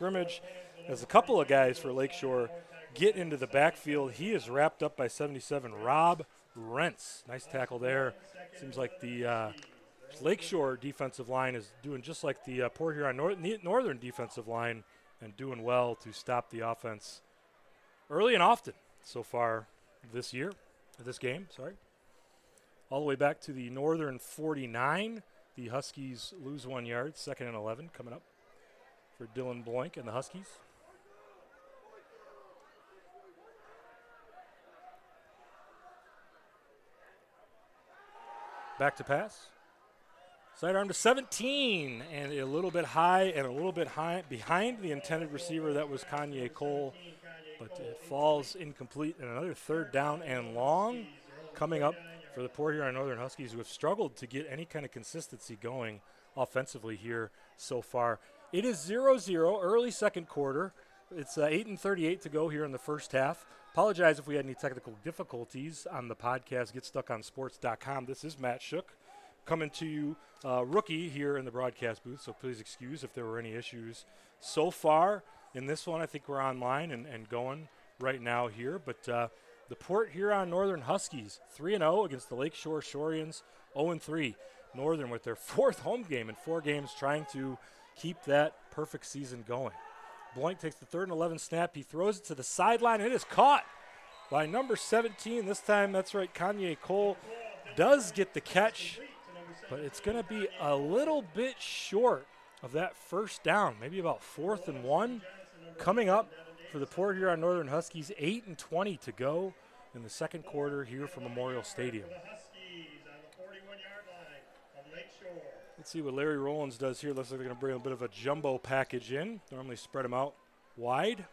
scrimmage. As a couple of guys for Lakeshore get into the backfield, he is wrapped up by 77. Rob Rents, nice tackle there. Seems like the uh, Lakeshore defensive line is doing just like the uh, Port Huron North- Northern defensive line and doing well to stop the offense early and often so far this year, this game. Sorry. All the way back to the Northern 49. The Huskies lose one yard, second and 11 coming up for Dylan Bloink and the Huskies. Back to pass. Sidearm to 17, and a little bit high and a little bit high behind the intended receiver. That was Kanye Cole, but it falls incomplete. And another third down and long coming up for the poor Port Huron Northern Huskies, who have struggled to get any kind of consistency going offensively here so far. It is 0-0, early second quarter. It's uh, 8 and 38 to go here in the first half. Apologize if we had any technical difficulties on the podcast. Get stuck on GetStuckOnSports.com. This is Matt Schoch coming to you, uh, rookie here in the broadcast booth. So please excuse if there were any issues so far in this one. I think we're online and, and going right now here. But uh, the Port Huron Northern Huskies 3 0 against the Lakeshore Shoreans 0 3. Northern with their fourth home game in four games, trying to keep that perfect season going. Blank takes the third and 11 snap. He throws it to the sideline. It is caught by number 17. This time, that's right, Kanye Cole does get the catch, but it's going to be a little bit short of that first down, maybe about fourth and one. Coming up for the Port Huron Northern Huskies, 8 and 20 to go in the second quarter here from Memorial Stadium. Let's see what Larry Rollins does here. Looks like they're going to bring a bit of a jumbo package in. Normally spread them out wide.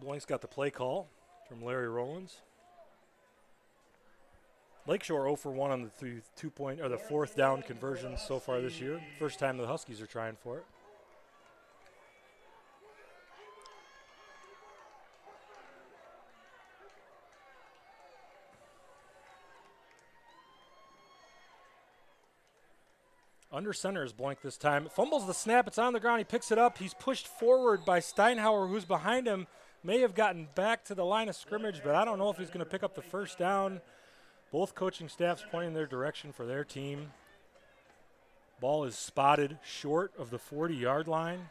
Blank's got the play call from Larry Rollins. Lakeshore 0 for 1 on the th- two point or the fourth down conversions so far this year. First time the Huskies are trying for it. Under center is blank this time. Fumbles the snap. It's on the ground. He picks it up. He's pushed forward by Steinhauer, who's behind him. May have gotten back to the line of scrimmage, but I don't know if he's going to pick up the first down. Both coaching staffs pointing their direction for their team. Ball is spotted short of the 40 yard line,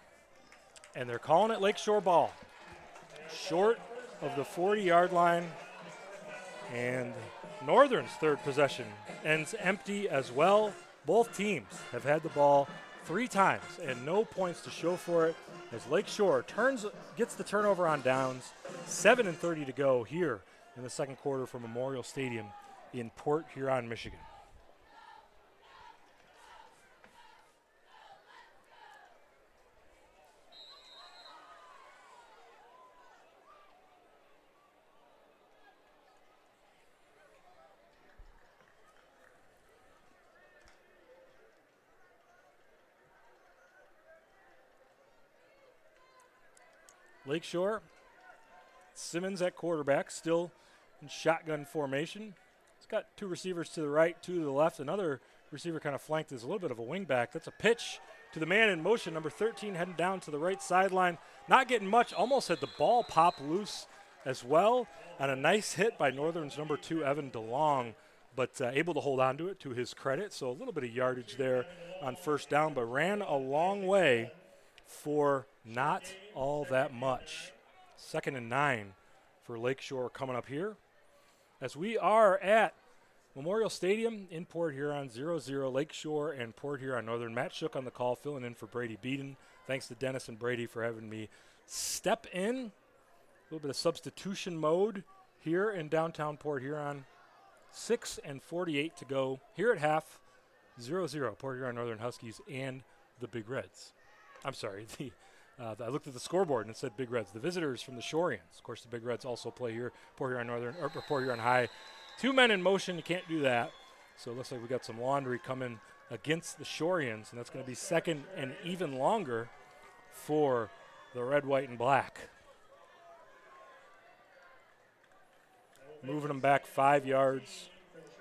and they're calling it Lakeshore ball. Short of the 40 yard line, and Northern's third possession ends empty as well. Both teams have had the ball three times and no points to show for it as Lakeshore turns gets the turnover on downs. 7 and 30 to go here in the second quarter for Memorial Stadium in Port Huron, Michigan. Lakeshore. Simmons at quarterback, still in shotgun formation. He's got two receivers to the right, two to the left. Another receiver kind of flanked as a little bit of a wingback. That's a pitch to the man in motion, number 13, heading down to the right sideline. Not getting much, almost had the ball pop loose as well. And a nice hit by Northern's number two, Evan DeLong, but uh, able to hold on to it to his credit. So a little bit of yardage there on first down, but ran a long way for not all that much. Second and nine for Lakeshore coming up here. As we are at Memorial Stadium in Port Huron, 0 0 Lakeshore and Port Huron Northern. Matt Schoch on the call, filling in for Brady Beaton. Thanks to Dennis and Brady for having me step in. A little bit of substitution mode here in downtown Port Huron. 6 and 48 to go here at half. 0 0 Port Huron Northern Huskies and the Big Reds. I'm sorry, the uh, I looked at the scoreboard and it said Big Reds. The visitors from the Shoreans. Of course, the Big Reds also play here. Port Huron Northern or Port Huron High. Two men in motion. You can't do that. So it looks like we got some laundry coming against the Shoreans, and that's going to be second and even longer for the red, white, and black. Moving them back five yards.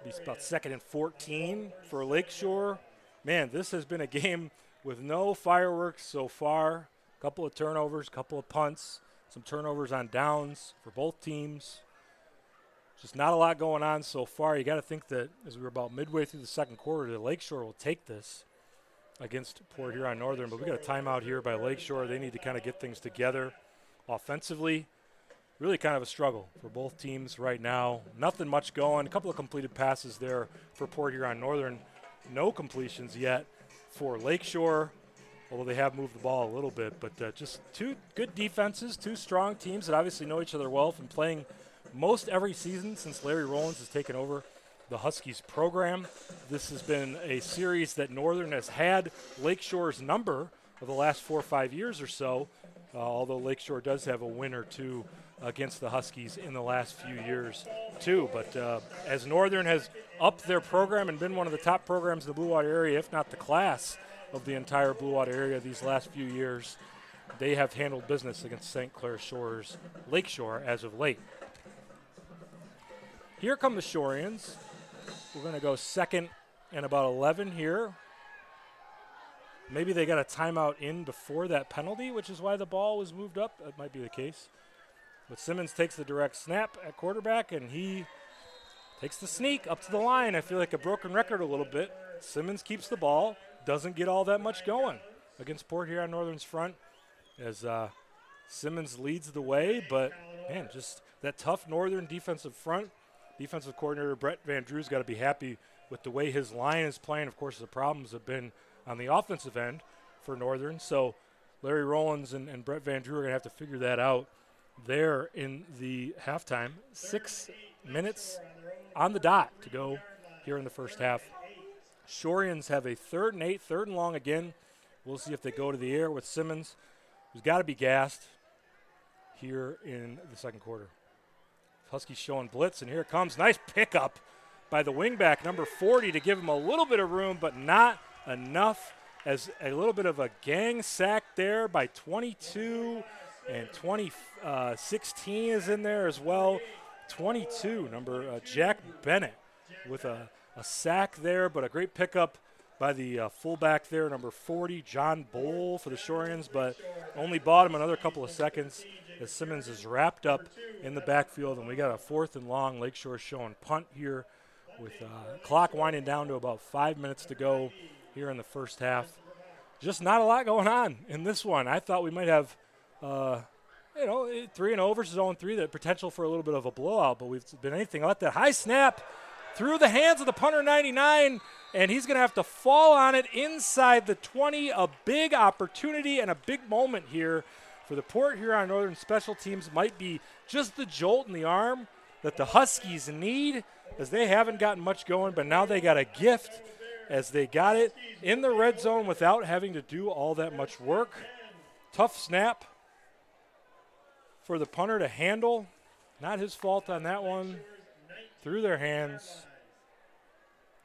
Be about second and 14 for Lakeshore man, this has been a game with no fireworks so far. Couple of turnovers, a couple of punts, some turnovers on downs for both teams. Just not a lot going on so far. You got to think that as we were about midway through the second quarter, the Lakeshore will take this against Port Huron Northern. But we got a timeout here by Lakeshore. They need to kind of get things together offensively. Really kind of a struggle for both teams right now. Nothing much going. A couple of completed passes there for Port Huron Northern. No completions yet for Lakeshore, although they have moved the ball a little bit. But uh, just two good defenses, two strong teams that obviously know each other well from playing – most every season since Larry Rollins has taken over the Huskies program. This has been a series that Northern has had Lakeshore's number of the last four or five years or so, uh, although Lakeshore does have a win or two against the Huskies in the last few years, too. But uh, as Northern has upped their program and been one of the top programs in the Blue Water area, if not the class of the entire Blue Water area these last few years, they have handled business against St. Clair Shores Lakeshore as of late. Here come the Shoreans. We're going to go second and about 11 here. Maybe they got a timeout in before that penalty, which is why the ball was moved up. That might be the case. But Simmons takes the direct snap at quarterback, and he takes the sneak up to the line. I feel like a broken record a little bit. Simmons keeps the ball, doesn't get all that much going against Port Huron Northern's front as uh, Simmons leads the way. But, man, just that tough Northern defensive front defensive coordinator Brett Van Drew's got to be happy with the way his line is playing. Of course, the problems have been on the offensive end for Northern. So Larry Rollins and, and Brett Van Drew are going to have to figure that out there in the halftime. Six minutes on the dot to go here in the first half. Shoreans have a third and eight, third and long again. We'll see if they go to the air with Simmons, who's got to be gassed here in the second quarter. Huskies showing blitz, and here comes. Nice pickup by the wingback, number 40, to give him a little bit of room, but not enough. As a little bit of a gang sack there by 22, and 2016 uh, is in there as well. 22, number uh, Jack Bennett, with a, a, sack there, but a great pickup by the uh, fullback there, number 40, John Bowl for the Shoreans, but only bought him another couple of seconds as Simmons is wrapped up in the backfield, and we got a fourth and long. Lakeshore showing punt here with uh, clock winding down to about five minutes to go here in the first half. Just not a lot going on in this one. I thought we might have, uh, you know, three and zero versus zero and three. The potential for a little bit of a blowout, but we've been anything like that. High snap through the hands of the punter 99 and he's going to have to fall on it inside the 20 a big opportunity and a big moment here for the Port Huron Northern special teams might be just the jolt in the arm that the Huskies need as they haven't gotten much going, but now they got a gift as they got it in the red zone without having to do all that much work. Tough snap for the punter to handle. Not his fault on that one. Through their hands.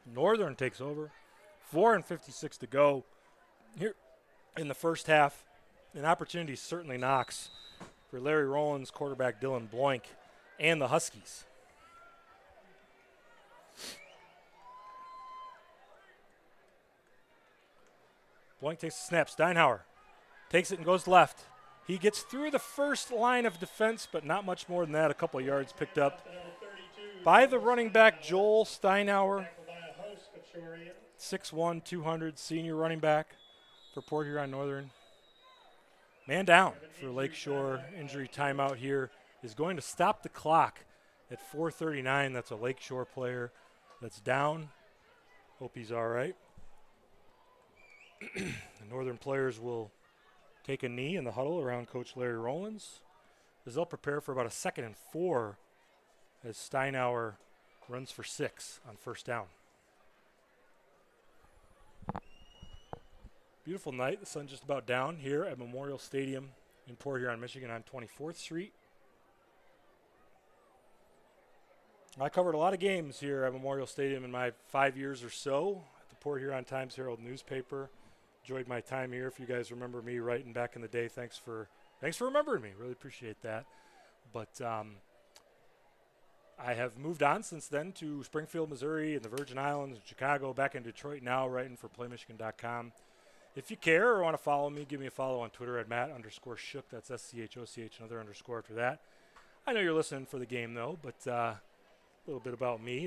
Northern takes over. 4 and 56 to go here in the first half an opportunity certainly knocks for Larry Rollins, quarterback Dylan Bloink, and the Huskies. Bloink takes the snap. Steinhauer takes it and goes left. He gets through the first line of defense, but not much more than that. A couple yards picked up by the running back, Joel Steinhauer. 6'1, 200 senior running back for Port Huron Northern. Man down for Lakeshore. Injury timeout here is going to stop the clock at 4:39. That's a Lakeshore player that's down. Hope he's all right. the Northern players will take a knee in the huddle around Coach Larry Rollins as they'll prepare for about a second and four as Steinhauer runs for six on first down. Beautiful night. The sun's just about down here at Memorial Stadium in Port Huron, Michigan on 24th Street. I covered a lot of games here at Memorial Stadium in my five years or so at the Port Huron Times Herald newspaper. Enjoyed my time here. If you guys remember me writing back in the day, thanks for thanks for remembering me. Really appreciate that. But um, I have moved on since then to Springfield, Missouri, and the Virgin Islands, Chicago, back in Detroit now, writing for PlayMichigan.com. If you care or want to follow me, give me a follow on Twitter at Matt underscore Schoch. That's S C H O C H, another underscore after that. I know you're listening for the game though, but uh, a little bit about me.